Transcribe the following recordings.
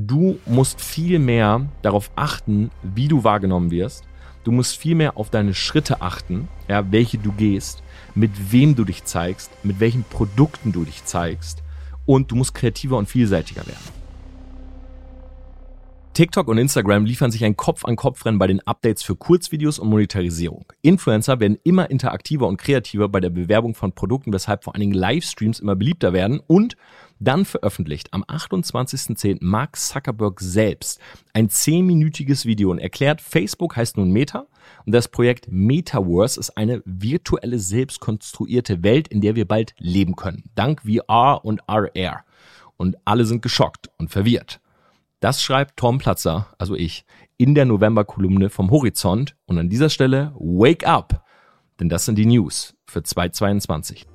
Du musst viel mehr darauf achten, wie du wahrgenommen wirst. Du musst viel mehr auf deine Schritte achten, ja, welche du gehst, mit wem du dich zeigst, mit welchen Produkten du dich zeigst. Und du musst kreativer und vielseitiger werden. TikTok und Instagram liefern sich ein Kopf-an-Kopf-Rennen bei den Updates für Kurzvideos und Monetarisierung. Influencer werden immer interaktiver und kreativer bei der Bewerbung von Produkten, weshalb vor allen Dingen Livestreams immer beliebter werden und dann veröffentlicht am 28.10. Mark Zuckerberg selbst ein 10-minütiges Video und erklärt, Facebook heißt nun Meta und das Projekt Metaverse ist eine virtuelle, selbstkonstruierte Welt, in der wir bald leben können, dank VR und RR. Und alle sind geschockt und verwirrt. Das schreibt Tom Platzer, also ich, in der November-Kolumne vom Horizont. Und an dieser Stelle, wake up! Denn das sind die News für 2022.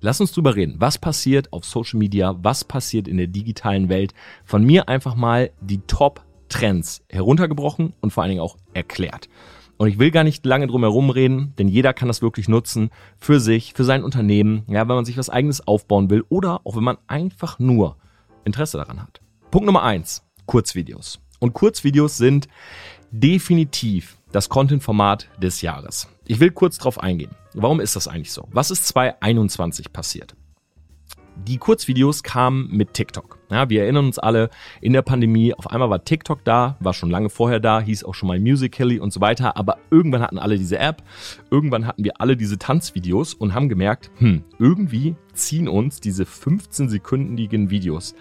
Lass uns drüber reden. Was passiert auf Social Media? Was passiert in der digitalen Welt? Von mir einfach mal die Top-Trends heruntergebrochen und vor allen Dingen auch erklärt. Und ich will gar nicht lange drum herum reden, denn jeder kann das wirklich nutzen für sich, für sein Unternehmen, ja, wenn man sich was eigenes aufbauen will oder auch wenn man einfach nur Interesse daran hat. Punkt Nummer eins. Kurzvideos. Und Kurzvideos sind definitiv das Content-Format des Jahres. Ich will kurz drauf eingehen. Warum ist das eigentlich so? Was ist 2021 passiert? Die Kurzvideos kamen mit TikTok. Ja, wir erinnern uns alle, in der Pandemie, auf einmal war TikTok da, war schon lange vorher da, hieß auch schon mal Musical.ly und so weiter, aber irgendwann hatten alle diese App, irgendwann hatten wir alle diese Tanzvideos und haben gemerkt, hm, irgendwie ziehen uns diese 15-sekündigen Videos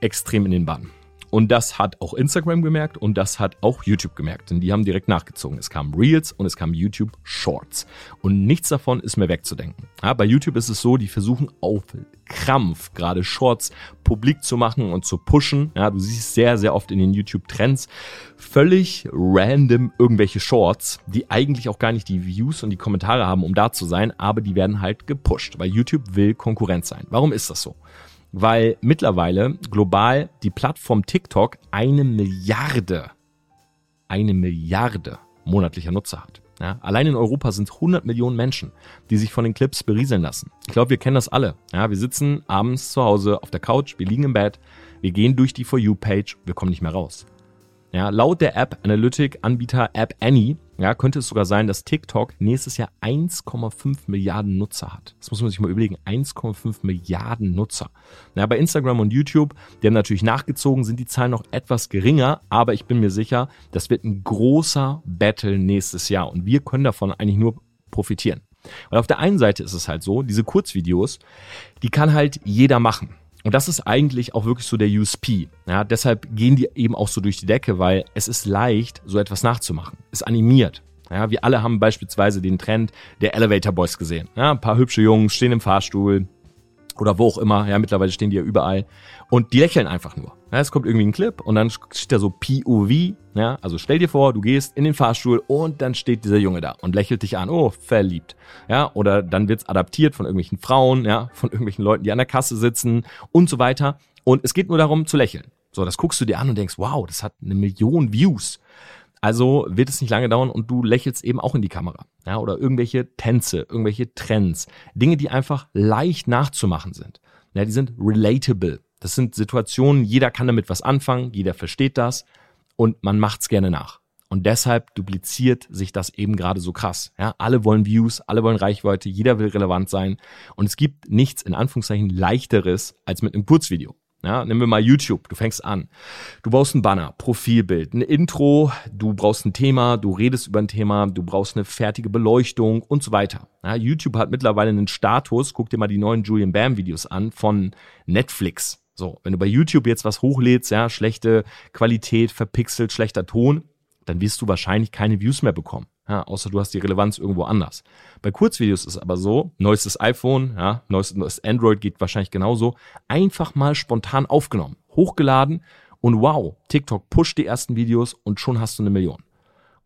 extrem in den Bann. Und das hat auch Instagram gemerkt und das hat auch YouTube gemerkt, denn die haben direkt nachgezogen. Es kamen Reels und es kamen YouTube Shorts. Und nichts davon ist mehr wegzudenken. Ja, bei YouTube ist es so, die versuchen auf Krampf gerade Shorts publik zu machen und zu pushen. Ja, du siehst sehr, sehr oft in den YouTube-Trends völlig random irgendwelche Shorts, die eigentlich auch gar nicht die Views und die Kommentare haben, um da zu sein, aber die werden halt gepusht, weil YouTube will Konkurrent sein. Warum ist das so? Weil mittlerweile global die Plattform TikTok eine Milliarde, eine Milliarde monatlicher Nutzer hat. Ja, allein in Europa sind 100 Millionen Menschen, die sich von den Clips berieseln lassen. Ich glaube, wir kennen das alle. Ja, wir sitzen abends zu Hause auf der Couch, wir liegen im Bett, wir gehen durch die For You-Page, wir kommen nicht mehr raus. Ja, laut der App Analytic Anbieter App Annie ja, könnte es sogar sein, dass TikTok nächstes Jahr 1,5 Milliarden Nutzer hat. Das muss man sich mal überlegen. 1,5 Milliarden Nutzer. Ja, bei Instagram und YouTube, die haben natürlich nachgezogen, sind die Zahlen noch etwas geringer, aber ich bin mir sicher, das wird ein großer Battle nächstes Jahr und wir können davon eigentlich nur profitieren. Weil auf der einen Seite ist es halt so, diese Kurzvideos, die kann halt jeder machen. Und das ist eigentlich auch wirklich so der USP. Ja, deshalb gehen die eben auch so durch die Decke, weil es ist leicht, so etwas nachzumachen. Es animiert. Ja, wir alle haben beispielsweise den Trend der Elevator Boys gesehen. Ja, ein paar hübsche Jungs stehen im Fahrstuhl, oder wo auch immer, ja, mittlerweile stehen die ja überall und die lächeln einfach nur. Ja, es kommt irgendwie ein Clip und dann steht da so POV, ja, also stell dir vor, du gehst in den Fahrstuhl und dann steht dieser Junge da und lächelt dich an, oh, verliebt. Ja, oder dann wird's adaptiert von irgendwelchen Frauen, ja, von irgendwelchen Leuten, die an der Kasse sitzen und so weiter und es geht nur darum zu lächeln. So, das guckst du dir an und denkst, wow, das hat eine Million Views. Also wird es nicht lange dauern und du lächelst eben auch in die Kamera. Ja, oder irgendwelche Tänze, irgendwelche Trends, Dinge, die einfach leicht nachzumachen sind. Ja, die sind relatable. Das sind Situationen, jeder kann damit was anfangen, jeder versteht das und man macht's gerne nach. Und deshalb dupliziert sich das eben gerade so krass. Ja, alle wollen Views, alle wollen Reichweite, jeder will relevant sein. Und es gibt nichts in Anführungszeichen leichteres als mit einem Kurzvideo. Ja, nehmen wir mal YouTube. Du fängst an. Du brauchst ein Banner, Profilbild, ein Intro, du brauchst ein Thema, du redest über ein Thema, du brauchst eine fertige Beleuchtung und so weiter. Ja, YouTube hat mittlerweile einen Status, guck dir mal die neuen Julian Bam Videos an von Netflix. So, wenn du bei YouTube jetzt was hochlädst, ja, schlechte Qualität, verpixelt, schlechter Ton, dann wirst du wahrscheinlich keine Views mehr bekommen. Ja, außer du hast die Relevanz irgendwo anders. Bei Kurzvideos ist es aber so, neuestes iPhone, ja, neuestes Android geht wahrscheinlich genauso, einfach mal spontan aufgenommen, hochgeladen und wow, TikTok pusht die ersten Videos und schon hast du eine Million.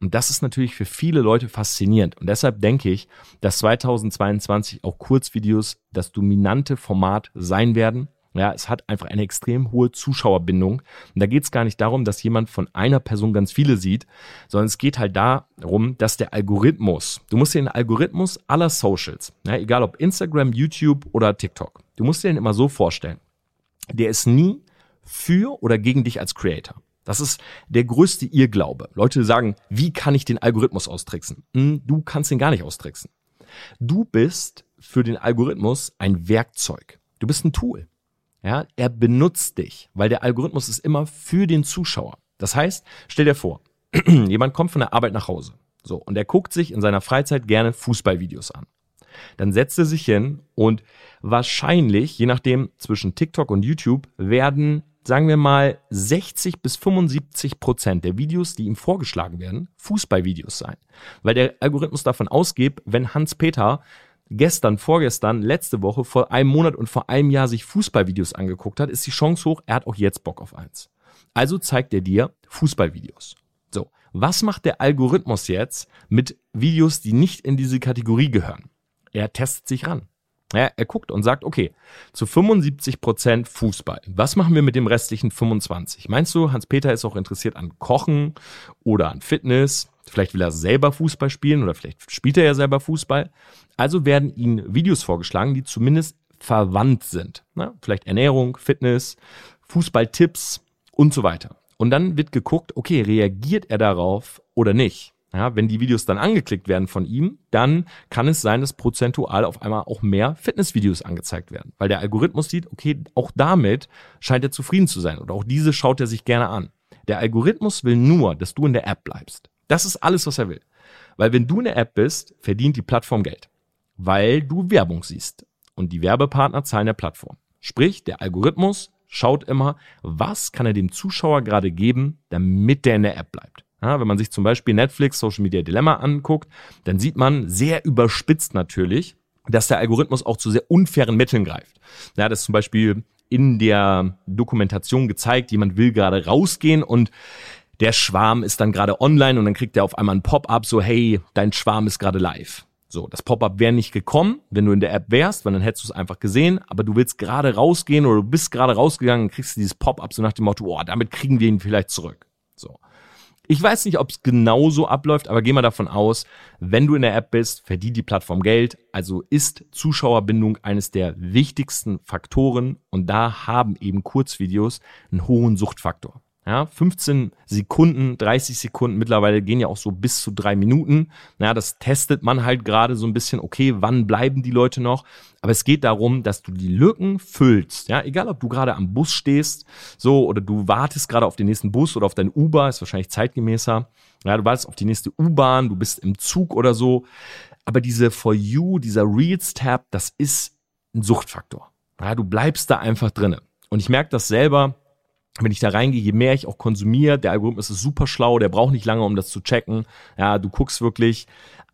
Und das ist natürlich für viele Leute faszinierend. Und deshalb denke ich, dass 2022 auch Kurzvideos das dominante Format sein werden. Ja, es hat einfach eine extrem hohe Zuschauerbindung. Und da geht es gar nicht darum, dass jemand von einer Person ganz viele sieht, sondern es geht halt darum, dass der Algorithmus, du musst dir den Algorithmus aller Socials, ja, egal ob Instagram, YouTube oder TikTok, du musst dir den immer so vorstellen, der ist nie für oder gegen dich als Creator. Das ist der größte Irrglaube. Leute sagen, wie kann ich den Algorithmus austricksen? Hm, du kannst ihn gar nicht austricksen. Du bist für den Algorithmus ein Werkzeug. Du bist ein Tool. Ja, er benutzt dich, weil der Algorithmus ist immer für den Zuschauer. Das heißt, stell dir vor, jemand kommt von der Arbeit nach Hause. So, und er guckt sich in seiner Freizeit gerne Fußballvideos an. Dann setzt er sich hin und wahrscheinlich, je nachdem zwischen TikTok und YouTube, werden, sagen wir mal, 60 bis 75 Prozent der Videos, die ihm vorgeschlagen werden, Fußballvideos sein. Weil der Algorithmus davon ausgeht, wenn Hans-Peter gestern, vorgestern, letzte Woche, vor einem Monat und vor einem Jahr sich Fußballvideos angeguckt hat, ist die Chance hoch, er hat auch jetzt Bock auf eins. Also zeigt er dir Fußballvideos. So, was macht der Algorithmus jetzt mit Videos, die nicht in diese Kategorie gehören? Er testet sich ran. Ja, er guckt und sagt, okay, zu 75 Prozent Fußball. Was machen wir mit dem restlichen 25? Meinst du, Hans-Peter ist auch interessiert an Kochen oder an Fitness? Vielleicht will er selber Fußball spielen oder vielleicht spielt er ja selber Fußball. Also werden ihm Videos vorgeschlagen, die zumindest verwandt sind. Na, vielleicht Ernährung, Fitness, Fußballtipps und so weiter. Und dann wird geguckt, okay, reagiert er darauf oder nicht? Ja, wenn die Videos dann angeklickt werden von ihm, dann kann es sein, dass prozentual auf einmal auch mehr Fitnessvideos angezeigt werden, weil der Algorithmus sieht, okay, auch damit scheint er zufrieden zu sein oder auch diese schaut er sich gerne an. Der Algorithmus will nur, dass du in der App bleibst. Das ist alles, was er will. Weil wenn du in der App bist, verdient die Plattform Geld, weil du Werbung siehst und die Werbepartner zahlen der Plattform. Sprich, der Algorithmus schaut immer, was kann er dem Zuschauer gerade geben, damit der in der App bleibt. Ja, wenn man sich zum Beispiel Netflix Social Media Dilemma anguckt, dann sieht man sehr überspitzt natürlich, dass der Algorithmus auch zu sehr unfairen Mitteln greift. Ja, das ist zum Beispiel in der Dokumentation gezeigt, jemand will gerade rausgehen und der Schwarm ist dann gerade online und dann kriegt er auf einmal ein Pop-up so, hey, dein Schwarm ist gerade live. So, das Pop-up wäre nicht gekommen, wenn du in der App wärst, weil dann hättest du es einfach gesehen, aber du willst gerade rausgehen oder du bist gerade rausgegangen und kriegst dieses Pop-up so nach dem Motto, oh, damit kriegen wir ihn vielleicht zurück. So. Ich weiß nicht, ob es genau so abläuft, aber geh mal davon aus, wenn du in der App bist, verdient die Plattform Geld. Also ist Zuschauerbindung eines der wichtigsten Faktoren und da haben eben Kurzvideos einen hohen Suchtfaktor. Ja, 15 Sekunden, 30 Sekunden, mittlerweile gehen ja auch so bis zu drei Minuten. Ja, das testet man halt gerade so ein bisschen, okay, wann bleiben die Leute noch? Aber es geht darum, dass du die Lücken füllst. Ja, egal ob du gerade am Bus stehst, so, oder du wartest gerade auf den nächsten Bus oder auf dein Uber, ist wahrscheinlich zeitgemäßer. Ja, du wartest auf die nächste U-Bahn, du bist im Zug oder so. Aber diese For You, dieser Reels-Tab, das ist ein Suchtfaktor. Ja, du bleibst da einfach drinnen. Und ich merke das selber, wenn ich da reingehe, je mehr ich auch konsumiere, der Algorithmus ist super schlau, der braucht nicht lange, um das zu checken. Ja, du guckst wirklich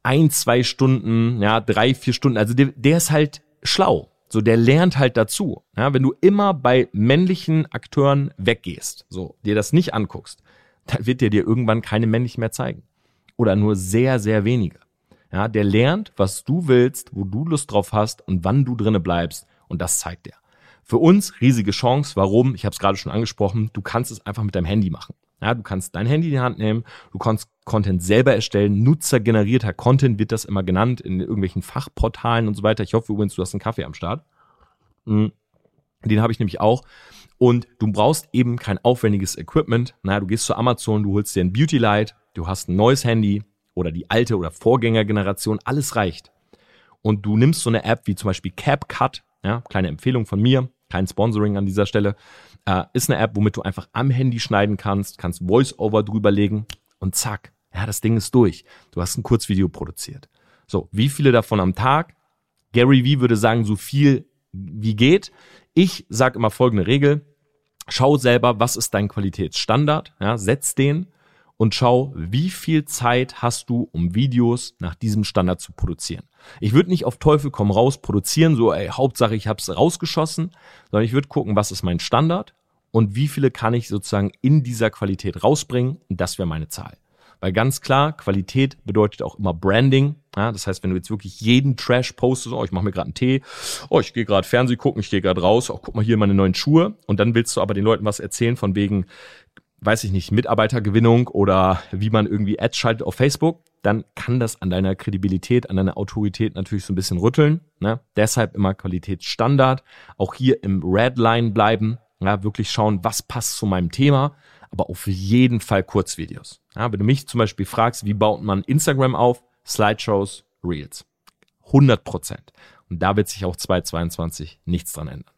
ein, zwei Stunden, ja, drei, vier Stunden. Also der, der ist halt schlau. So, der lernt halt dazu. Ja, wenn du immer bei männlichen Akteuren weggehst, so, dir das nicht anguckst, dann wird der dir irgendwann keine männlichen mehr zeigen. Oder nur sehr, sehr wenige. Ja, der lernt, was du willst, wo du Lust drauf hast und wann du drinne bleibst. Und das zeigt er. Für uns riesige Chance. Warum? Ich habe es gerade schon angesprochen. Du kannst es einfach mit deinem Handy machen. Ja, du kannst dein Handy in die Hand nehmen, du kannst Content selber erstellen. Nutzergenerierter Content wird das immer genannt in irgendwelchen Fachportalen und so weiter. Ich hoffe übrigens, du hast einen Kaffee am Start. Hm. Den habe ich nämlich auch. Und du brauchst eben kein aufwendiges Equipment. Naja, du gehst zu Amazon, du holst dir ein Beauty Light, du hast ein neues Handy oder die alte oder Vorgängergeneration, alles reicht. Und du nimmst so eine App wie zum Beispiel CapCut, ja, kleine Empfehlung von mir, kein Sponsoring an dieser Stelle, äh, ist eine App, womit du einfach am Handy schneiden kannst, kannst Voice-Over drüberlegen und zack, ja, das Ding ist durch. Du hast ein Kurzvideo produziert. So, wie viele davon am Tag? Gary Vee würde sagen, so viel wie geht. Ich sage immer folgende Regel. Schau selber, was ist dein Qualitätsstandard? Ja, setz den und schau, wie viel Zeit hast du, um Videos nach diesem Standard zu produzieren. Ich würde nicht auf Teufel komm raus produzieren, so ey, Hauptsache ich habe es rausgeschossen, sondern ich würde gucken, was ist mein Standard und wie viele kann ich sozusagen in dieser Qualität rausbringen das wäre meine Zahl. Weil ganz klar, Qualität bedeutet auch immer Branding. Ja, das heißt, wenn du jetzt wirklich jeden Trash postest, oh, ich mache mir gerade einen Tee, oh, ich gehe gerade Fernseh gucken, ich gehe gerade raus, oh, guck mal hier meine neuen Schuhe und dann willst du aber den Leuten was erzählen von wegen, weiß ich nicht, Mitarbeitergewinnung oder wie man irgendwie Ads schaltet auf Facebook, dann kann das an deiner Kredibilität, an deiner Autorität natürlich so ein bisschen rütteln. Ne? Deshalb immer Qualitätsstandard. Auch hier im Redline bleiben. Ja, wirklich schauen, was passt zu meinem Thema, aber auf jeden Fall Kurzvideos. Ja, wenn du mich zum Beispiel fragst, wie baut man Instagram auf, Slideshows, Reels. 100 Prozent. Und da wird sich auch 2022 nichts dran ändern.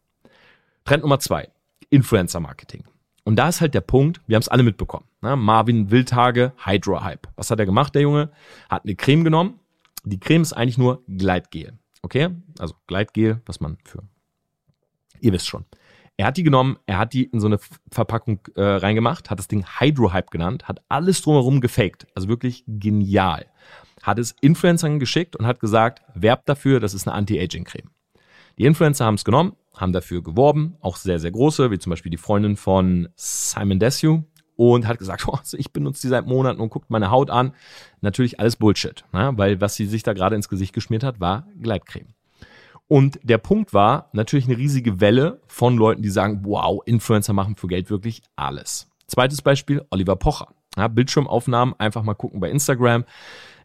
Trend Nummer zwei, Influencer Marketing. Und da ist halt der Punkt, wir haben es alle mitbekommen. Ne? Marvin Wildhage, Hydro Hype. Was hat er gemacht, der Junge? Hat eine Creme genommen. Die Creme ist eigentlich nur Gleitgel. Okay? Also Gleitgel, was man für. Ihr wisst schon. Er hat die genommen, er hat die in so eine Verpackung äh, reingemacht, hat das Ding Hydro Hype genannt, hat alles drumherum gefaked. Also wirklich genial. Hat es Influencern geschickt und hat gesagt, werbt dafür, das ist eine Anti-Aging-Creme. Die Influencer haben es genommen, haben dafür geworben, auch sehr, sehr große, wie zum Beispiel die Freundin von Simon Desue und hat gesagt, oh, ich benutze die seit Monaten und guckt meine Haut an. Natürlich alles Bullshit, ne? weil was sie sich da gerade ins Gesicht geschmiert hat, war Gleitcreme. Und der Punkt war natürlich eine riesige Welle von Leuten, die sagen, wow, Influencer machen für Geld wirklich alles. Zweites Beispiel, Oliver Pocher. Ja, Bildschirmaufnahmen, einfach mal gucken bei Instagram.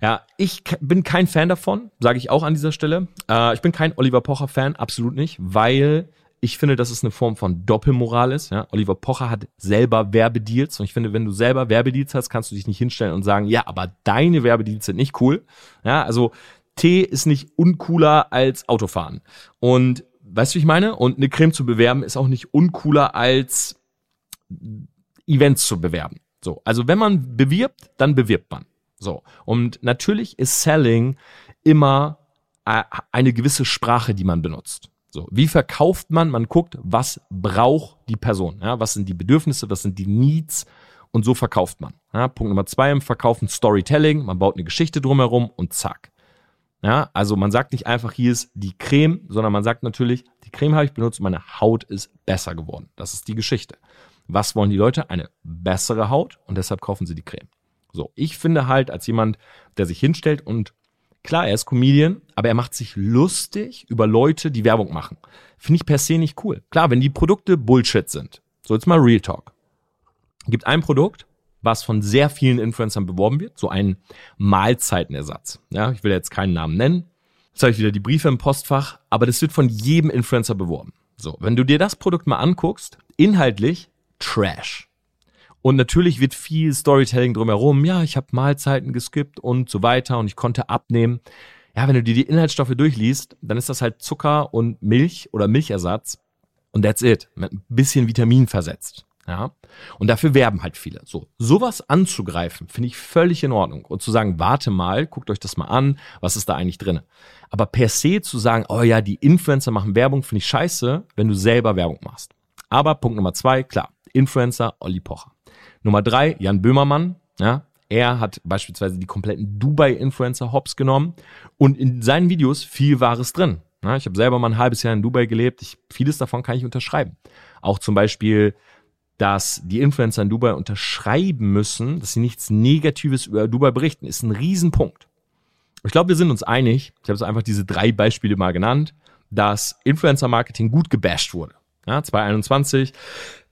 Ja, ich bin kein Fan davon, sage ich auch an dieser Stelle. Äh, ich bin kein Oliver Pocher-Fan, absolut nicht, weil ich finde, dass es eine Form von Doppelmoral ist. Ja? Oliver Pocher hat selber Werbedeals und ich finde, wenn du selber Werbedeals hast, kannst du dich nicht hinstellen und sagen, ja, aber deine Werbedeals sind nicht cool. Ja, also Tee ist nicht uncooler als Autofahren. Und weißt du, wie ich meine? Und eine Creme zu bewerben ist auch nicht uncooler als Events zu bewerben. So, also wenn man bewirbt, dann bewirbt man. So. Und natürlich ist Selling immer äh, eine gewisse Sprache, die man benutzt. So, wie verkauft man? Man guckt, was braucht die Person? Ja, was sind die Bedürfnisse? Was sind die Needs? Und so verkauft man. Ja, Punkt Nummer zwei im Verkaufen Storytelling. Man baut eine Geschichte drumherum und zack. Ja, also man sagt nicht einfach, hier ist die Creme, sondern man sagt natürlich, die Creme habe ich benutzt, meine Haut ist besser geworden. Das ist die Geschichte. Was wollen die Leute? Eine bessere Haut und deshalb kaufen sie die Creme. So, ich finde halt als jemand, der sich hinstellt und klar, er ist Comedian, aber er macht sich lustig über Leute, die Werbung machen. Finde ich per se nicht cool. Klar, wenn die Produkte Bullshit sind. So, jetzt mal Real Talk. Gibt ein Produkt, was von sehr vielen Influencern beworben wird, so ein Mahlzeitenersatz. Ja, ich will jetzt keinen Namen nennen. Jetzt habe ich wieder die Briefe im Postfach, aber das wird von jedem Influencer beworben. So, wenn du dir das Produkt mal anguckst, inhaltlich Trash. Und natürlich wird viel Storytelling drumherum. Ja, ich habe Mahlzeiten geskippt und so weiter und ich konnte abnehmen. Ja, wenn du dir die Inhaltsstoffe durchliest, dann ist das halt Zucker und Milch oder Milchersatz und that's it. Mit ein bisschen Vitamin versetzt. Ja. Und dafür werben halt viele. So, sowas anzugreifen, finde ich völlig in Ordnung. Und zu sagen, warte mal, guckt euch das mal an, was ist da eigentlich drin? Aber per se zu sagen, oh ja, die Influencer machen Werbung, finde ich scheiße, wenn du selber Werbung machst. Aber Punkt Nummer zwei, klar, Influencer Olli Pocher. Nummer drei, Jan Böhmermann. Ja, er hat beispielsweise die kompletten Dubai-Influencer Hops genommen und in seinen Videos viel Wahres drin. Ja, ich habe selber mal ein halbes Jahr in Dubai gelebt. Ich, vieles davon kann ich unterschreiben. Auch zum Beispiel, dass die Influencer in Dubai unterschreiben müssen, dass sie nichts Negatives über Dubai berichten, ist ein Riesenpunkt. Ich glaube, wir sind uns einig, ich habe so einfach diese drei Beispiele mal genannt, dass Influencer-Marketing gut gebasht wurde. Ja, 2021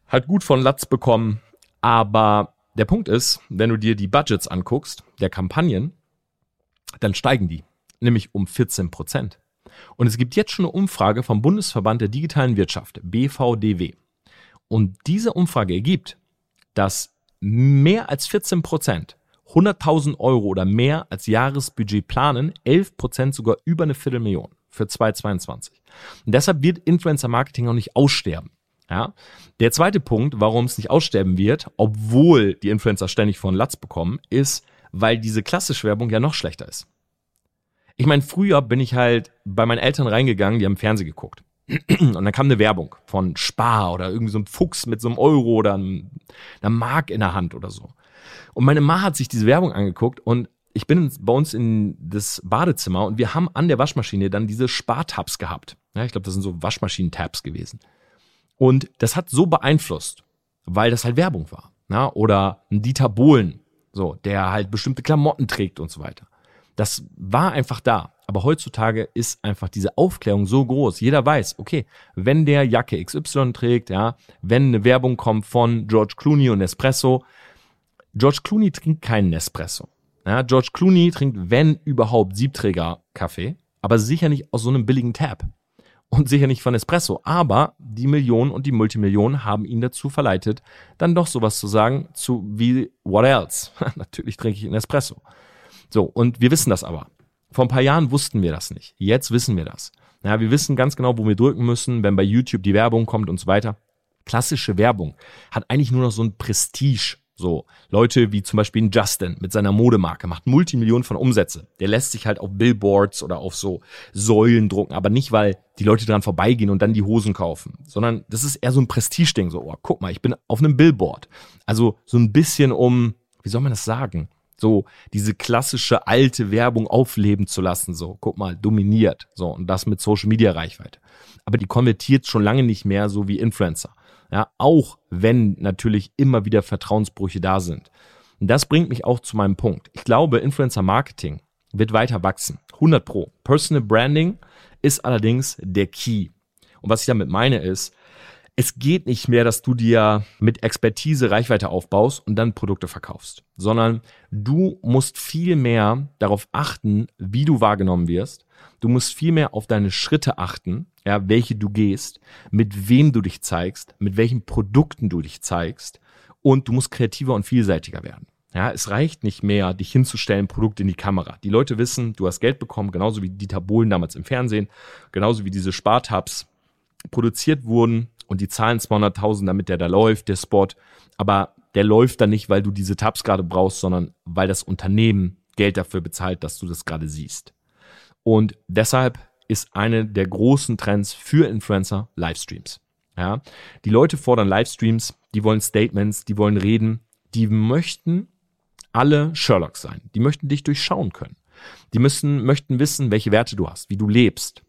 hat gut von Latz bekommen, aber der Punkt ist, wenn du dir die Budgets anguckst, der Kampagnen, dann steigen die, nämlich um 14 Prozent. Und es gibt jetzt schon eine Umfrage vom Bundesverband der digitalen Wirtschaft, BVDW. Und diese Umfrage ergibt, dass mehr als 14 Prozent 100.000 Euro oder mehr als Jahresbudget planen, 11 Prozent sogar über eine Viertelmillion für 2022. Und deshalb wird Influencer Marketing auch nicht aussterben. Ja. Der zweite Punkt, warum es nicht aussterben wird, obwohl die Influencer ständig von Latz bekommen, ist, weil diese klassische Werbung ja noch schlechter ist. Ich meine, früher bin ich halt bei meinen Eltern reingegangen, die haben Fernsehen geguckt. Und dann kam eine Werbung von Spar oder irgendwie so ein Fuchs mit so einem Euro oder einer Mark in der Hand oder so. Und meine Ma hat sich diese Werbung angeguckt und ich bin bei uns in das Badezimmer und wir haben an der Waschmaschine dann diese Spartabs gehabt. Ja, ich glaube, das sind so Waschmaschinen-Tabs gewesen. Und das hat so beeinflusst, weil das halt Werbung war. Ja? Oder ein Dieter Bohlen, so, der halt bestimmte Klamotten trägt und so weiter. Das war einfach da. Aber heutzutage ist einfach diese Aufklärung so groß. Jeder weiß, okay, wenn der Jacke XY trägt, ja, wenn eine Werbung kommt von George Clooney und Nespresso, George Clooney trinkt keinen Nespresso. Ja, George Clooney trinkt, wenn überhaupt, Siebträger Kaffee, aber sicher nicht aus so einem billigen Tab. Und sicher nicht von Espresso. Aber die Millionen und die Multimillionen haben ihn dazu verleitet, dann doch sowas zu sagen zu wie what else? Natürlich trinke ich einen Espresso. So, und wir wissen das aber. Vor ein paar Jahren wussten wir das nicht. Jetzt wissen wir das. Ja, wir wissen ganz genau, wo wir drücken müssen, wenn bei YouTube die Werbung kommt und so weiter. Klassische Werbung hat eigentlich nur noch so ein Prestige. So, Leute wie zum Beispiel Justin mit seiner Modemarke macht Multimillionen von Umsätze. Der lässt sich halt auf Billboards oder auf so Säulen drucken, aber nicht, weil die Leute dran vorbeigehen und dann die Hosen kaufen, sondern das ist eher so ein Prestigeding. So, oh, guck mal, ich bin auf einem Billboard. Also so ein bisschen um, wie soll man das sagen? so diese klassische alte Werbung aufleben zu lassen, so, guck mal, dominiert, so, und das mit Social Media Reichweite. Aber die konvertiert schon lange nicht mehr so wie Influencer. Ja, auch wenn natürlich immer wieder Vertrauensbrüche da sind. Und das bringt mich auch zu meinem Punkt. Ich glaube, Influencer Marketing wird weiter wachsen. 100 pro. Personal Branding ist allerdings der Key. Und was ich damit meine ist, es geht nicht mehr, dass du dir mit Expertise Reichweite aufbaust und dann Produkte verkaufst, sondern du musst viel mehr darauf achten, wie du wahrgenommen wirst. Du musst viel mehr auf deine Schritte achten, ja, welche du gehst, mit wem du dich zeigst, mit welchen Produkten du dich zeigst und du musst kreativer und vielseitiger werden. Ja, es reicht nicht mehr, dich hinzustellen, Produkt in die Kamera. Die Leute wissen, du hast Geld bekommen, genauso wie Dieter Bohlen damals im Fernsehen, genauso wie diese Spartabs produziert wurden und die zahlen 200.000, damit der da läuft, der Spot. Aber der läuft dann nicht, weil du diese Tabs gerade brauchst, sondern weil das Unternehmen Geld dafür bezahlt, dass du das gerade siehst. Und deshalb ist eine der großen Trends für Influencer Livestreams. Ja, die Leute fordern Livestreams, die wollen Statements, die wollen reden, die möchten alle Sherlock sein. Die möchten dich durchschauen können. Die müssen, möchten wissen, welche Werte du hast, wie du lebst,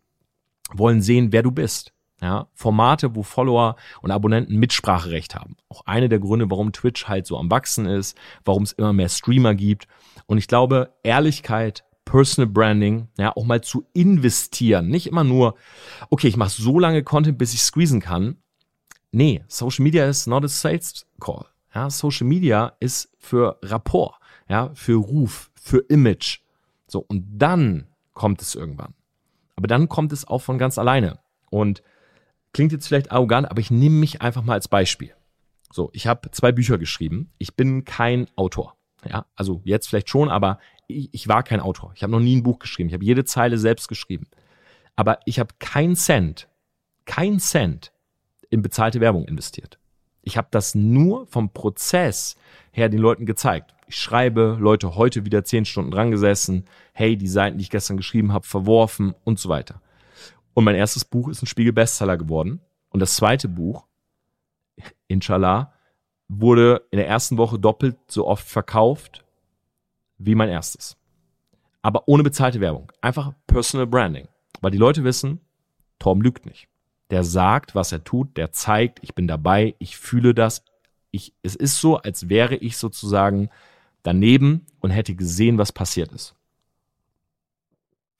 wollen sehen, wer du bist. Ja, Formate, wo Follower und Abonnenten Mitspracherecht haben. Auch eine der Gründe, warum Twitch halt so am Wachsen ist, warum es immer mehr Streamer gibt. Und ich glaube, Ehrlichkeit, Personal Branding, ja, auch mal zu investieren. Nicht immer nur, okay, ich mache so lange Content, bis ich squeezen kann. Nee, Social Media ist not a sales call. Ja, Social Media ist für Rapport, ja, für Ruf, für Image. So, und dann kommt es irgendwann. Aber dann kommt es auch von ganz alleine. Und Klingt jetzt vielleicht arrogant, aber ich nehme mich einfach mal als Beispiel. So, ich habe zwei Bücher geschrieben. Ich bin kein Autor. Ja, also jetzt vielleicht schon, aber ich, ich war kein Autor. Ich habe noch nie ein Buch geschrieben. Ich habe jede Zeile selbst geschrieben. Aber ich habe keinen Cent, keinen Cent in bezahlte Werbung investiert. Ich habe das nur vom Prozess her den Leuten gezeigt. Ich schreibe, Leute heute wieder zehn Stunden dran gesessen, hey, die Seiten, die ich gestern geschrieben habe, verworfen und so weiter. Und mein erstes Buch ist ein Spiegel-Bestseller geworden. Und das zweite Buch, inshallah, wurde in der ersten Woche doppelt so oft verkauft wie mein erstes. Aber ohne bezahlte Werbung. Einfach Personal Branding. Weil die Leute wissen, Torben lügt nicht. Der sagt, was er tut, der zeigt, ich bin dabei, ich fühle das. Ich, es ist so, als wäre ich sozusagen daneben und hätte gesehen, was passiert ist.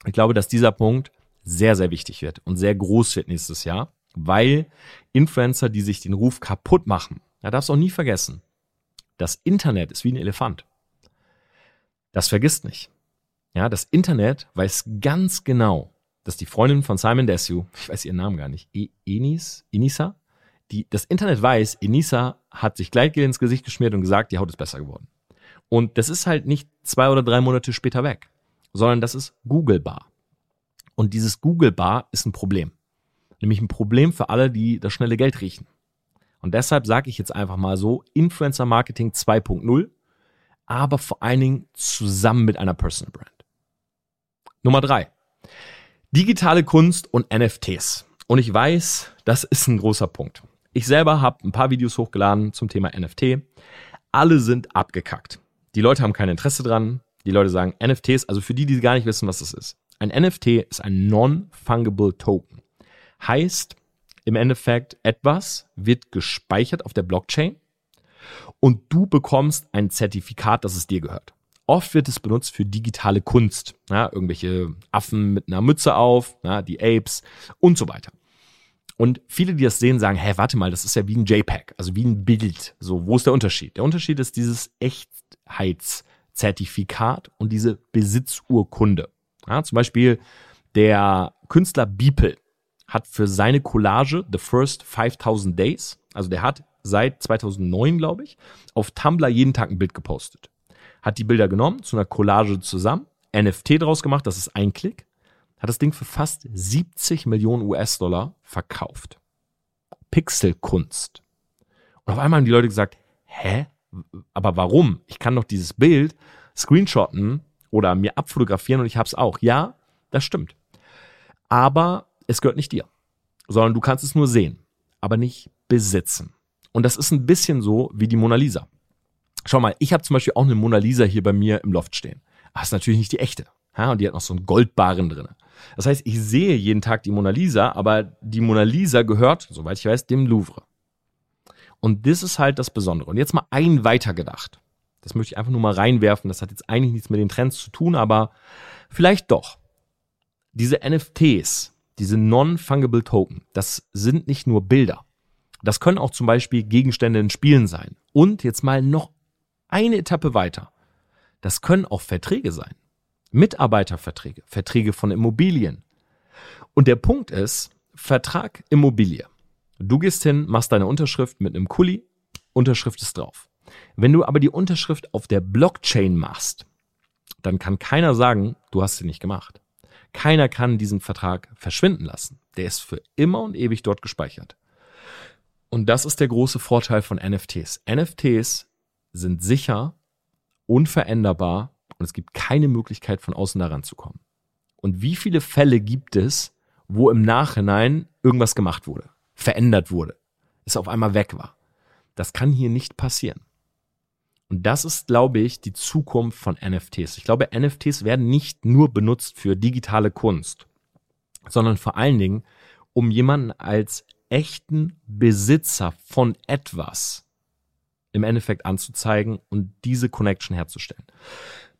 Ich glaube, dass dieser Punkt sehr, sehr wichtig wird und sehr groß wird nächstes Jahr, weil Influencer, die sich den Ruf kaputt machen, da darfst du auch nie vergessen, das Internet ist wie ein Elefant. Das vergisst nicht. Ja, das Internet weiß ganz genau, dass die Freundin von Simon Desue, ich weiß ihren Namen gar nicht, e Enis, Enisa, die, das Internet weiß, Enisa hat sich Gleitgel ins Gesicht geschmiert und gesagt, die Haut ist besser geworden. Und das ist halt nicht zwei oder drei Monate später weg, sondern das ist googlebar. Und dieses Google Bar ist ein Problem. Nämlich ein Problem für alle, die das schnelle Geld riechen. Und deshalb sage ich jetzt einfach mal so, Influencer Marketing 2.0, aber vor allen Dingen zusammen mit einer Personal Brand. Nummer drei: Digitale Kunst und NFTs. Und ich weiß, das ist ein großer Punkt. Ich selber habe ein paar Videos hochgeladen zum Thema NFT. Alle sind abgekackt. Die Leute haben kein Interesse dran. Die Leute sagen NFTs, also für die, die gar nicht wissen, was das ist. Ein NFT ist ein Non-Fungible Token. Heißt im Endeffekt, etwas wird gespeichert auf der Blockchain und du bekommst ein Zertifikat, dass es dir gehört. Oft wird es benutzt für digitale Kunst. Ja, irgendwelche Affen mit einer Mütze auf, ja, die Apes und so weiter. Und viele, die das sehen, sagen, hä, warte mal, das ist ja wie ein JPEG, also wie ein Bild. So, wo ist der Unterschied? Der Unterschied ist dieses Echtheitszertifikat und diese Besitzurkunde. Ja, zum Beispiel der Künstler Beeple hat für seine Collage The First 5000 Days, also der hat seit 2009, glaube ich, auf Tumblr jeden Tag ein Bild gepostet. Hat die Bilder genommen, zu einer Collage zusammen, NFT draus gemacht, das ist ein Klick, hat das Ding für fast 70 Millionen US-Dollar verkauft. Pixelkunst. Und auf einmal haben die Leute gesagt, hä? Aber warum? Ich kann doch dieses Bild screenshotten oder mir abfotografieren und ich hab's auch. Ja, das stimmt. Aber es gehört nicht dir, sondern du kannst es nur sehen, aber nicht besitzen. Und das ist ein bisschen so wie die Mona Lisa. Schau mal, ich habe zum Beispiel auch eine Mona Lisa hier bei mir im Loft stehen. Aber ist natürlich nicht die echte. Ja, und die hat noch so einen Goldbarren drin. Das heißt, ich sehe jeden Tag die Mona Lisa, aber die Mona Lisa gehört, soweit ich weiß, dem Louvre. Und das ist halt das Besondere. Und jetzt mal ein weitergedacht. Das möchte ich einfach nur mal reinwerfen. Das hat jetzt eigentlich nichts mit den Trends zu tun, aber vielleicht doch. Diese NFTs, diese Non-Fungible Token, das sind nicht nur Bilder. Das können auch zum Beispiel Gegenstände in Spielen sein. Und jetzt mal noch eine Etappe weiter. Das können auch Verträge sein. Mitarbeiterverträge, Verträge von Immobilien. Und der Punkt ist, Vertrag Immobilie. Du gehst hin, machst deine Unterschrift mit einem Kuli, Unterschrift ist drauf. Wenn du aber die Unterschrift auf der Blockchain machst, dann kann keiner sagen, du hast sie nicht gemacht. Keiner kann diesen Vertrag verschwinden lassen. Der ist für immer und ewig dort gespeichert. Und das ist der große Vorteil von NFTs. NFTs sind sicher, unveränderbar und es gibt keine Möglichkeit, von außen daran zu kommen. Und wie viele Fälle gibt es, wo im Nachhinein irgendwas gemacht wurde, verändert wurde, es auf einmal weg war? Das kann hier nicht passieren. Und das ist, glaube ich, die Zukunft von NFTs. Ich glaube, NFTs werden nicht nur benutzt für digitale Kunst, sondern vor allen Dingen, um jemanden als echten Besitzer von etwas im Endeffekt anzuzeigen und diese Connection herzustellen.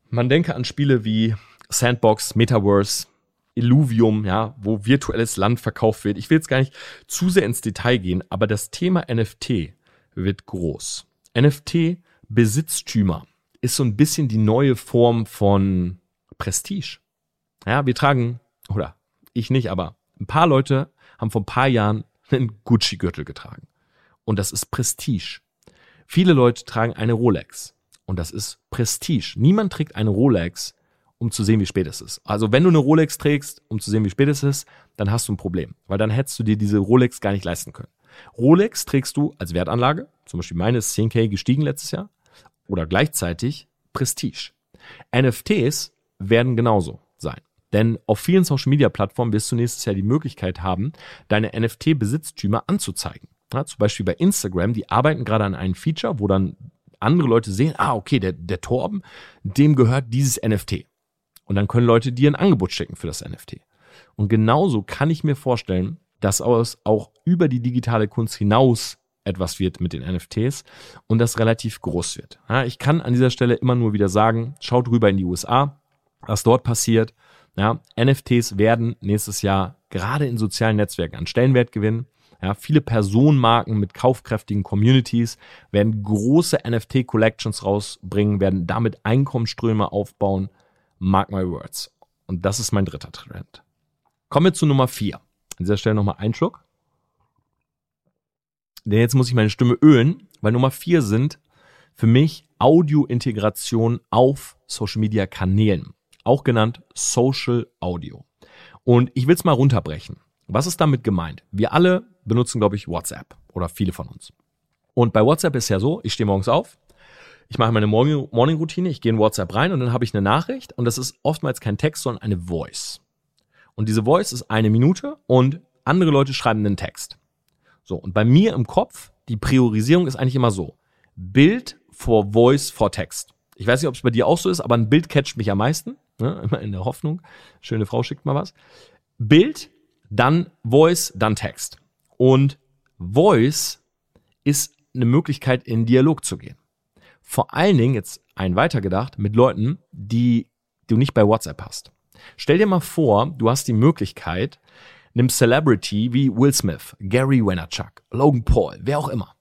Man denke an Spiele wie Sandbox, Metaverse, Illuvium, ja, wo virtuelles Land verkauft wird. Ich will jetzt gar nicht zu sehr ins Detail gehen, aber das Thema NFT wird groß. NFT Besitztümer ist so ein bisschen die neue Form von Prestige. Ja, wir tragen, oder ich nicht, aber ein paar Leute haben vor ein paar Jahren einen Gucci-Gürtel getragen. Und das ist Prestige. Viele Leute tragen eine Rolex. Und das ist Prestige. Niemand trägt eine Rolex, um zu sehen, wie spät es ist. Also wenn du eine Rolex trägst, um zu sehen, wie spät es ist, dann hast du ein Problem. Weil dann hättest du dir diese Rolex gar nicht leisten können. Rolex trägst du als Wertanlage. Zum Beispiel meine ist 10k gestiegen letztes Jahr. Oder gleichzeitig Prestige. NFTs werden genauso sein. Denn auf vielen Social-Media-Plattformen wirst du nächstes Jahr die Möglichkeit haben, deine NFT-Besitztümer anzuzeigen. Ja, zum Beispiel bei Instagram, die arbeiten gerade an einem Feature, wo dann andere Leute sehen, ah, okay, der, der Torben, dem gehört dieses NFT. Und dann können Leute dir ein Angebot schicken für das NFT. Und genauso kann ich mir vorstellen, dass auch über die digitale Kunst hinaus etwas wird mit den NFTs und das relativ groß wird. Ja, ich kann an dieser Stelle immer nur wieder sagen, schaut rüber in die USA, was dort passiert. Ja, NFTs werden nächstes Jahr gerade in sozialen Netzwerken an Stellenwert gewinnen. Ja, viele Personenmarken mit kaufkräftigen Communities werden große NFT-Collections rausbringen, werden damit Einkommensströme aufbauen. Mark my words. Und das ist mein dritter Trend. Kommen wir zu Nummer vier. An dieser Stelle nochmal einen Schluck. Denn jetzt muss ich meine Stimme ölen, weil Nummer vier sind für mich Audio-Integration auf Social-Media-Kanälen auch genannt Social Audio. Und ich will es mal runterbrechen. Was ist damit gemeint? Wir alle benutzen, glaube ich, WhatsApp oder viele von uns. Und bei WhatsApp ist ja so, ich stehe morgens auf, ich mache meine Morning-Routine, ich gehe in WhatsApp rein und dann habe ich eine Nachricht und das ist oftmals kein Text, sondern eine Voice. Und diese Voice ist eine Minute und andere Leute schreiben einen Text. So, und bei mir im Kopf, die Priorisierung ist eigentlich immer so. Bild vor Voice vor Text. Ich weiß nicht, ob es bei dir auch so ist, aber ein Bild catcht mich am meisten ne? immer in der Hoffnung. Schöne Frau schickt mal was. Bild, dann Voice, dann Text. Und Voice ist eine Möglichkeit, in Dialog zu gehen. Vor allen Dingen, jetzt ein weitergedacht, mit Leuten, die du nicht bei WhatsApp hast. Stell dir mal vor, du hast die Möglichkeit, einem Celebrity wie Will Smith, Gary Vaynerchuk, Logan Paul, wer auch immer,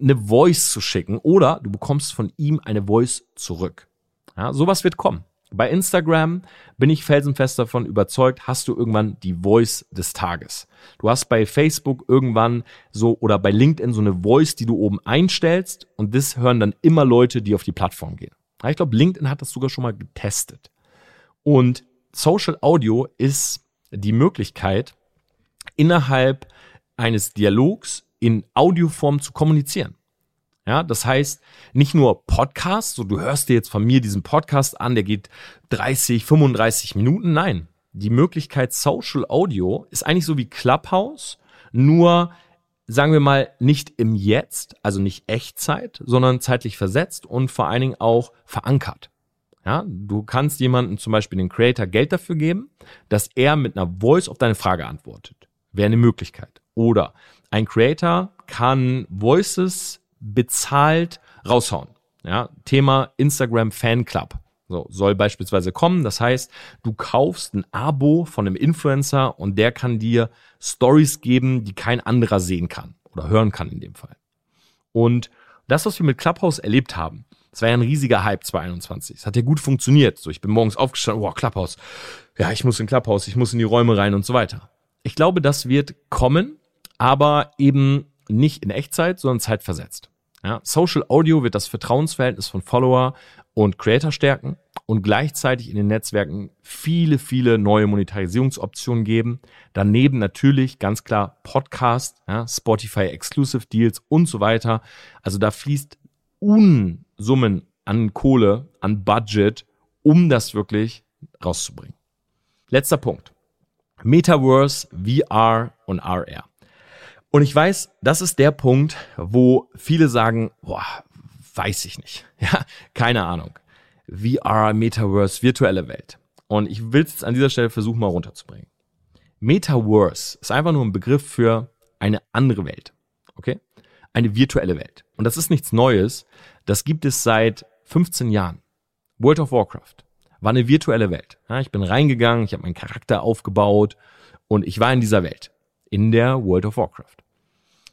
eine Voice zu schicken oder du bekommst von ihm eine Voice zurück. Ja, sowas wird kommen. Bei Instagram bin ich felsenfest davon überzeugt, hast du irgendwann die Voice des Tages. Du hast bei Facebook irgendwann so oder bei LinkedIn so eine Voice, die du oben einstellst und das hören dann immer Leute, die auf die Plattform gehen. Ich glaube, LinkedIn hat das sogar schon mal getestet. Und Social Audio ist die Möglichkeit, innerhalb eines Dialogs in Audioform zu kommunizieren. Ja, das heißt, nicht nur Podcast, so du hörst dir jetzt von mir diesen Podcast an, der geht 30, 35 Minuten. Nein, die Möglichkeit Social Audio ist eigentlich so wie Clubhouse, nur sagen wir mal nicht im Jetzt, also nicht Echtzeit, sondern zeitlich versetzt und vor allen Dingen auch verankert. Ja, du kannst jemanden zum Beispiel den Creator Geld dafür geben, dass er mit einer Voice auf deine Frage antwortet. Wäre eine Möglichkeit. Oder ein Creator kann Voices bezahlt raushauen. Ja, Thema Instagram Fan Club. So, soll beispielsweise kommen. Das heißt, du kaufst ein Abo von einem Influencer und der kann dir Stories geben, die kein anderer sehen kann oder hören kann in dem Fall. Und das, was wir mit Clubhouse erlebt haben, das war ja ein riesiger Hype 2021. Es hat ja gut funktioniert. So, ich bin morgens aufgestanden, wow, Clubhouse. Ja, ich muss in Clubhouse, ich muss in die Räume rein und so weiter. Ich glaube, das wird kommen, aber eben nicht in Echtzeit, sondern zeitversetzt. Ja, Social Audio wird das Vertrauensverhältnis von Follower und Creator stärken und gleichzeitig in den Netzwerken viele, viele neue Monetarisierungsoptionen geben. Daneben natürlich ganz klar Podcast, ja, Spotify Exclusive Deals und so weiter. Also da fließt Unsummen an Kohle, an Budget, um das wirklich rauszubringen. Letzter Punkt. Metaverse, VR und RR. Und ich weiß, das ist der Punkt, wo viele sagen, boah, weiß ich nicht. Ja, keine Ahnung. VR, Metaverse, virtuelle Welt. Und ich will es jetzt an dieser Stelle versuchen, mal runterzubringen. Metaverse ist einfach nur ein Begriff für eine andere Welt. Okay? Eine virtuelle Welt. Und das ist nichts Neues. Das gibt es seit 15 Jahren. World of Warcraft war eine virtuelle Welt. Ja, ich bin reingegangen, ich habe meinen Charakter aufgebaut und ich war in dieser Welt in der World of Warcraft.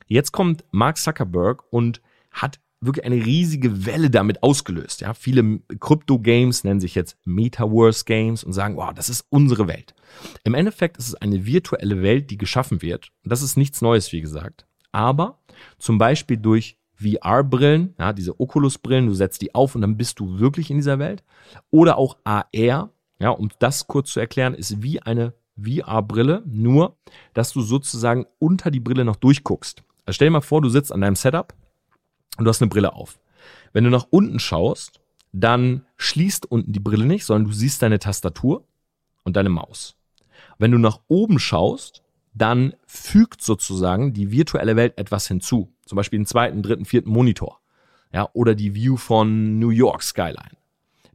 Jetzt kommt Mark Zuckerberg und hat wirklich eine riesige Welle damit ausgelöst. Ja, viele Krypto-Games nennen sich jetzt Metaverse-Games und sagen, wow, das ist unsere Welt. Im Endeffekt ist es eine virtuelle Welt, die geschaffen wird. Das ist nichts Neues, wie gesagt. Aber zum Beispiel durch VR-Brillen, ja, diese Oculus-Brillen, du setzt die auf und dann bist du wirklich in dieser Welt. Oder auch AR, ja, um das kurz zu erklären, ist wie eine VR-Brille, nur dass du sozusagen unter die Brille noch durchguckst. Also stell dir mal vor, du sitzt an deinem Setup und du hast eine Brille auf. Wenn du nach unten schaust, dann schließt unten die Brille nicht, sondern du siehst deine Tastatur und deine Maus. Wenn du nach oben schaust, dann fügt sozusagen die virtuelle Welt etwas hinzu. Zum Beispiel einen zweiten, dritten, vierten Monitor. Ja, oder die View von New York Skyline.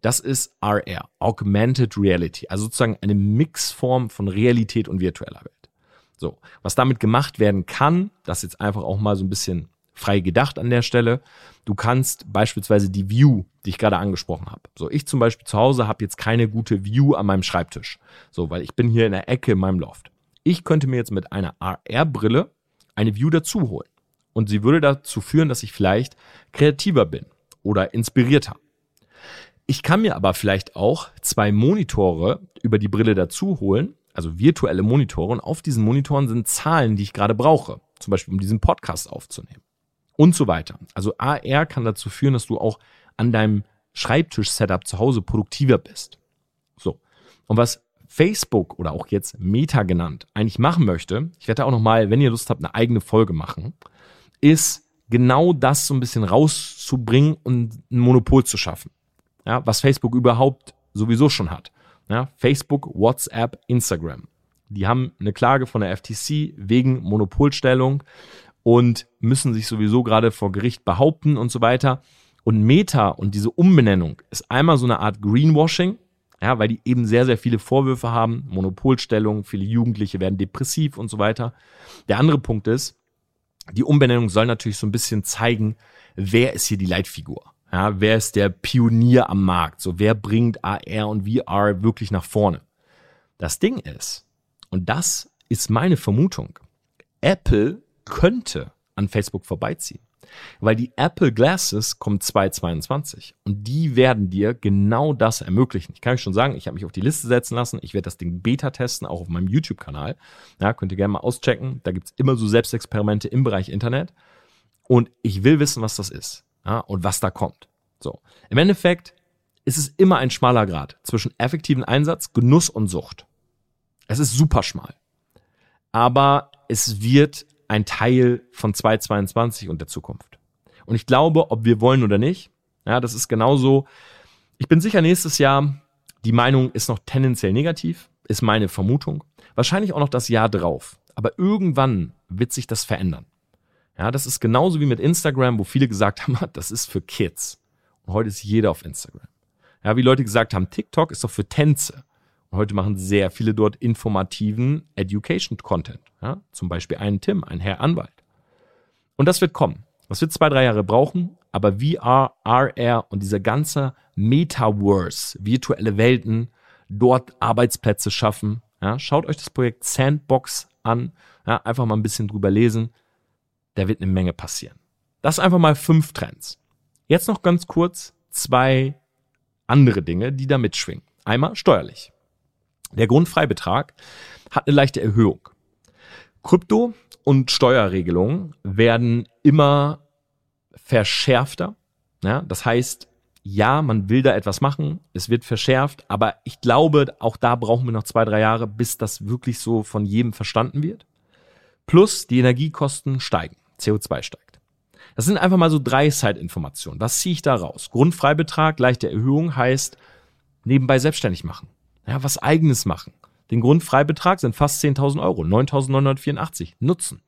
Das ist RR, Augmented Reality, also sozusagen eine Mixform von Realität und virtueller Welt. So, was damit gemacht werden kann, das jetzt einfach auch mal so ein bisschen frei gedacht an der Stelle. Du kannst beispielsweise die View, die ich gerade angesprochen habe. So, ich zum Beispiel zu Hause habe jetzt keine gute View an meinem Schreibtisch. So, weil ich bin hier in der Ecke in meinem Loft. Ich könnte mir jetzt mit einer AR-Brille eine View dazu holen. Und sie würde dazu führen, dass ich vielleicht kreativer bin oder inspirierter. Ich kann mir aber vielleicht auch zwei Monitore über die Brille dazu holen, also virtuelle Monitore, und auf diesen Monitoren sind Zahlen, die ich gerade brauche, zum Beispiel um diesen Podcast aufzunehmen und so weiter. Also AR kann dazu führen, dass du auch an deinem Schreibtisch-Setup zu Hause produktiver bist. So. Und was Facebook oder auch jetzt Meta genannt eigentlich machen möchte, ich werde auch nochmal, wenn ihr Lust habt, eine eigene Folge machen, ist genau das so ein bisschen rauszubringen und ein Monopol zu schaffen. Ja, was Facebook überhaupt sowieso schon hat. Ja, Facebook, WhatsApp, Instagram. Die haben eine Klage von der FTC wegen Monopolstellung und müssen sich sowieso gerade vor Gericht behaupten und so weiter. Und Meta und diese Umbenennung ist einmal so eine Art Greenwashing, ja, weil die eben sehr, sehr viele Vorwürfe haben, Monopolstellung, viele Jugendliche werden depressiv und so weiter. Der andere Punkt ist, die Umbenennung soll natürlich so ein bisschen zeigen, wer ist hier die Leitfigur. Ja, wer ist der Pionier am Markt? So, wer bringt AR und VR wirklich nach vorne? Das Ding ist, und das ist meine Vermutung, Apple könnte an Facebook vorbeiziehen. Weil die Apple Glasses kommen 2022 und die werden dir genau das ermöglichen. Ich kann euch schon sagen, ich habe mich auf die Liste setzen lassen. Ich werde das Ding Beta testen, auch auf meinem YouTube-Kanal. Ja, könnt ihr gerne mal auschecken. Da gibt's immer so Selbstexperimente im Bereich Internet. Und ich will wissen, was das ist ja, und was da kommt. So. Im Endeffekt ist es immer ein schmaler Grad zwischen effektiven Einsatz, Genuss und Sucht. Es ist super schmal. Aber es wird ein Teil von 2022 und der Zukunft. Und ich glaube, ob wir wollen oder nicht, ja, das ist genauso. Ich bin sicher, nächstes Jahr, die Meinung ist noch tendenziell negativ, ist meine Vermutung. Wahrscheinlich auch noch das Jahr drauf. Aber irgendwann wird sich das verändern. Ja, das ist genauso wie mit Instagram, wo viele gesagt haben, das ist für Kids. Und heute ist jeder auf Instagram. Ja, wie Leute gesagt haben, TikTok ist doch für Tänze. Heute machen sehr viele dort informativen Education-Content. Ja, zum Beispiel einen Tim, ein Herr Anwalt. Und das wird kommen. Das wird zwei, drei Jahre brauchen, aber VR, RR und dieser ganze Metaverse, virtuelle Welten, dort Arbeitsplätze schaffen. Ja, schaut euch das Projekt Sandbox an. Ja, einfach mal ein bisschen drüber lesen. Da wird eine Menge passieren. Das einfach mal fünf Trends. Jetzt noch ganz kurz zwei andere Dinge, die da mitschwingen. Einmal steuerlich. Der Grundfreibetrag hat eine leichte Erhöhung. Krypto und Steuerregelungen werden immer verschärfter. Ja, das heißt, ja, man will da etwas machen, es wird verschärft, aber ich glaube, auch da brauchen wir noch zwei, drei Jahre, bis das wirklich so von jedem verstanden wird. Plus die Energiekosten steigen, CO2 steigt. Das sind einfach mal so drei Side-Informationen. Was ziehe ich da raus? Grundfreibetrag, leichte Erhöhung heißt nebenbei selbstständig machen. Ja, was eigenes machen. Den Grundfreibetrag sind fast 10.000 Euro, 9.984. Nutzen.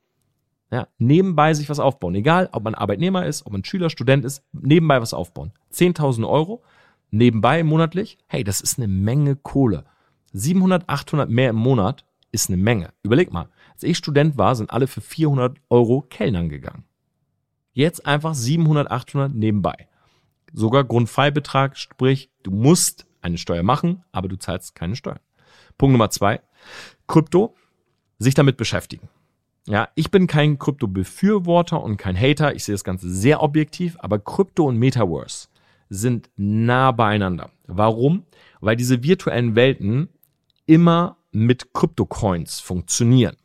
Ja, nebenbei sich was aufbauen. Egal, ob man Arbeitnehmer ist, ob man Schüler, Student ist, nebenbei was aufbauen. 10.000 Euro, nebenbei monatlich. Hey, das ist eine Menge Kohle. 700, 800 mehr im Monat ist eine Menge. Überleg mal, als ich Student war, sind alle für 400 Euro Kellnern gegangen. Jetzt einfach 700, 800 nebenbei. Sogar Grundfreibetrag, sprich, du musst eine Steuer machen, aber du zahlst keine Steuern. Punkt Nummer zwei, Krypto, sich damit beschäftigen. Ja, ich bin kein Krypto-Befürworter und kein Hater. Ich sehe das Ganze sehr objektiv, aber Krypto und Metaverse sind nah beieinander. Warum? Weil diese virtuellen Welten immer mit Krypto-Coins funktionieren.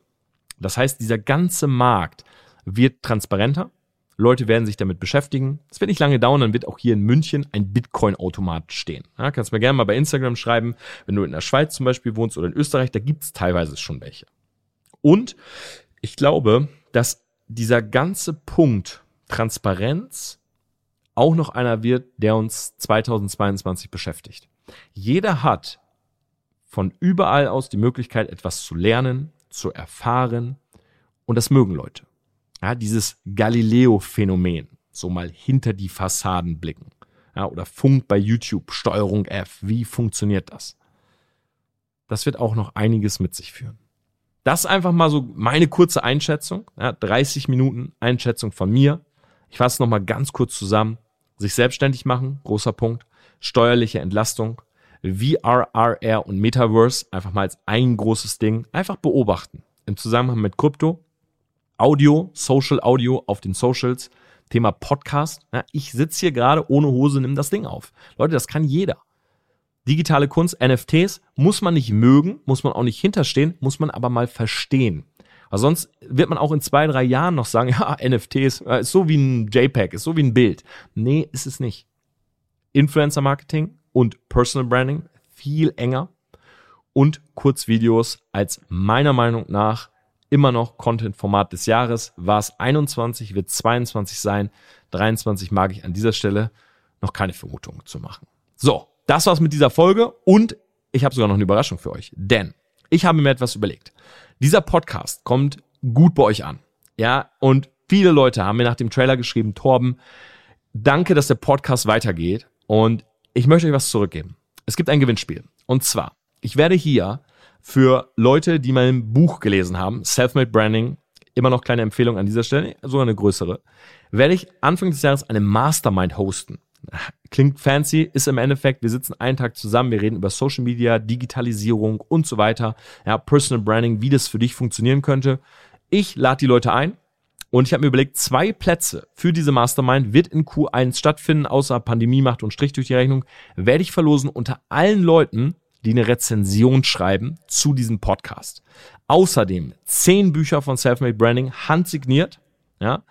Das heißt, dieser ganze Markt wird transparenter, Leute werden sich damit beschäftigen. Es wird nicht lange dauern, dann wird auch hier in München ein Bitcoin-Automat stehen. Ja, kannst mir gerne mal bei Instagram schreiben, wenn du in der Schweiz zum Beispiel wohnst oder in Österreich, da gibt es teilweise schon welche. Und ich glaube, dass dieser ganze Punkt Transparenz auch noch einer wird, der uns 2022 beschäftigt. Jeder hat von überall aus die Möglichkeit, etwas zu lernen, zu erfahren und das mögen Leute. Ja, dieses Galileo-Phänomen, so mal hinter die Fassaden blicken. Ja, oder Funk bei YouTube, Steuerung F, wie funktioniert das? Das wird auch noch einiges mit sich führen. Das einfach mal so meine kurze Einschätzung, ja, 30 Minuten Einschätzung von mir. Ich fasse noch mal ganz kurz zusammen. Sich selbstständig machen, großer Punkt. Steuerliche Entlastung. VR, RR und Metaverse einfach mal als ein großes Ding. Einfach beobachten. Im Zusammenhang mit Krypto Audio, Social Audio auf den Socials, Thema Podcast. Ja, ich sitze hier gerade ohne Hose, nimm das Ding auf. Leute, das kann jeder. Digitale Kunst, NFTs, muss man nicht mögen, muss man auch nicht hinterstehen, muss man aber mal verstehen. Weil sonst wird man auch in zwei, drei Jahren noch sagen, ja, NFTs ist so wie ein JPEG, ist so wie ein Bild. Nee, ist es nicht. Influencer Marketing und Personal Branding viel enger und Kurzvideos als meiner Meinung nach immer noch Content-Format des Jahres. War es 21, wird 22 sein. 23 mag ich an dieser Stelle noch keine Vermutung zu machen. So, das war's mit dieser Folge und ich habe sogar noch eine Überraschung für euch, denn ich habe mir etwas überlegt. Dieser Podcast kommt gut bei euch an. Ja, und viele Leute haben mir nach dem Trailer geschrieben, Torben, danke, dass der Podcast weitergeht und ich möchte euch was zurückgeben. Es gibt ein Gewinnspiel. Und zwar, ich werde hier für Leute, die mein Buch gelesen haben, Selfmade Branding, immer noch kleine Empfehlung an dieser Stelle, sogar eine größere, werde ich Anfang des Jahres eine Mastermind hosten. Klingt fancy, ist im Endeffekt, wir sitzen einen Tag zusammen, wir reden über Social Media, Digitalisierung und so weiter, ja, Personal Branding, wie das für dich funktionieren könnte. Ich lade die Leute ein. Und ich habe mir überlegt, zwei Plätze für diese Mastermind wird in Q1 stattfinden, außer Pandemie macht und Strich durch die Rechnung, werde ich verlosen unter allen Leuten, die eine Rezension schreiben zu diesem Podcast. Außerdem zehn Bücher von Selfmade Branding handsigniert, ja,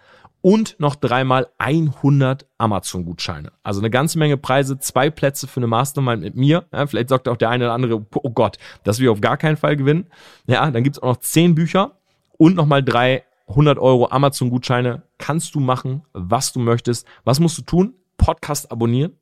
und noch dreimal 100 Amazon-Gutscheine. Also eine ganze Menge Preise, zwei Plätze für eine Mastermind mit mir. Ja, vielleicht sagt auch der eine oder andere, oh Gott, das will ich auf gar keinen Fall gewinnen. Ja, dann gibt's auch noch zehn Bücher und nochmal drei 100 Euro Amazon-Gutscheine. Kannst du machen, was du möchtest. Was musst du tun? Podcast abonnieren,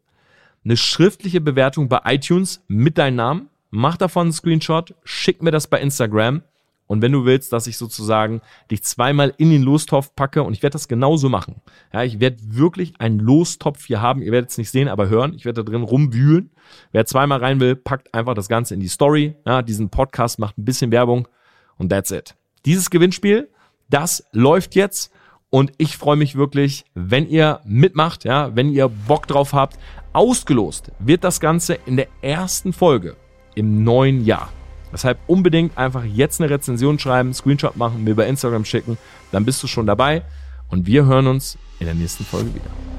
eine schriftliche Bewertung bei iTunes mit deinem Namen, mach davon einen Screenshot, schick mir das bei Instagram und wenn du willst, dass ich sozusagen dich zweimal in den Lostopf packe, und ich werde das genauso machen. Ja, ich werde wirklich einen Lostopf hier haben. Ihr werdet es nicht sehen, aber hören. Ich werde da drin rumwühlen. Wer zweimal rein will, packt einfach das Ganze in die Story. Ja, diesen Podcast macht ein bisschen Werbung und that's it. Dieses Gewinnspiel, das läuft jetzt. Und ich freue mich wirklich, wenn ihr mitmacht, ja, wenn ihr Bock drauf habt. Ausgelost wird das Ganze in der ersten Folge im neuen Jahr. Deshalb unbedingt einfach jetzt eine Rezension schreiben, Screenshot machen, mir bei Instagram schicken, dann bist du schon dabei und wir hören uns in der nächsten Folge wieder.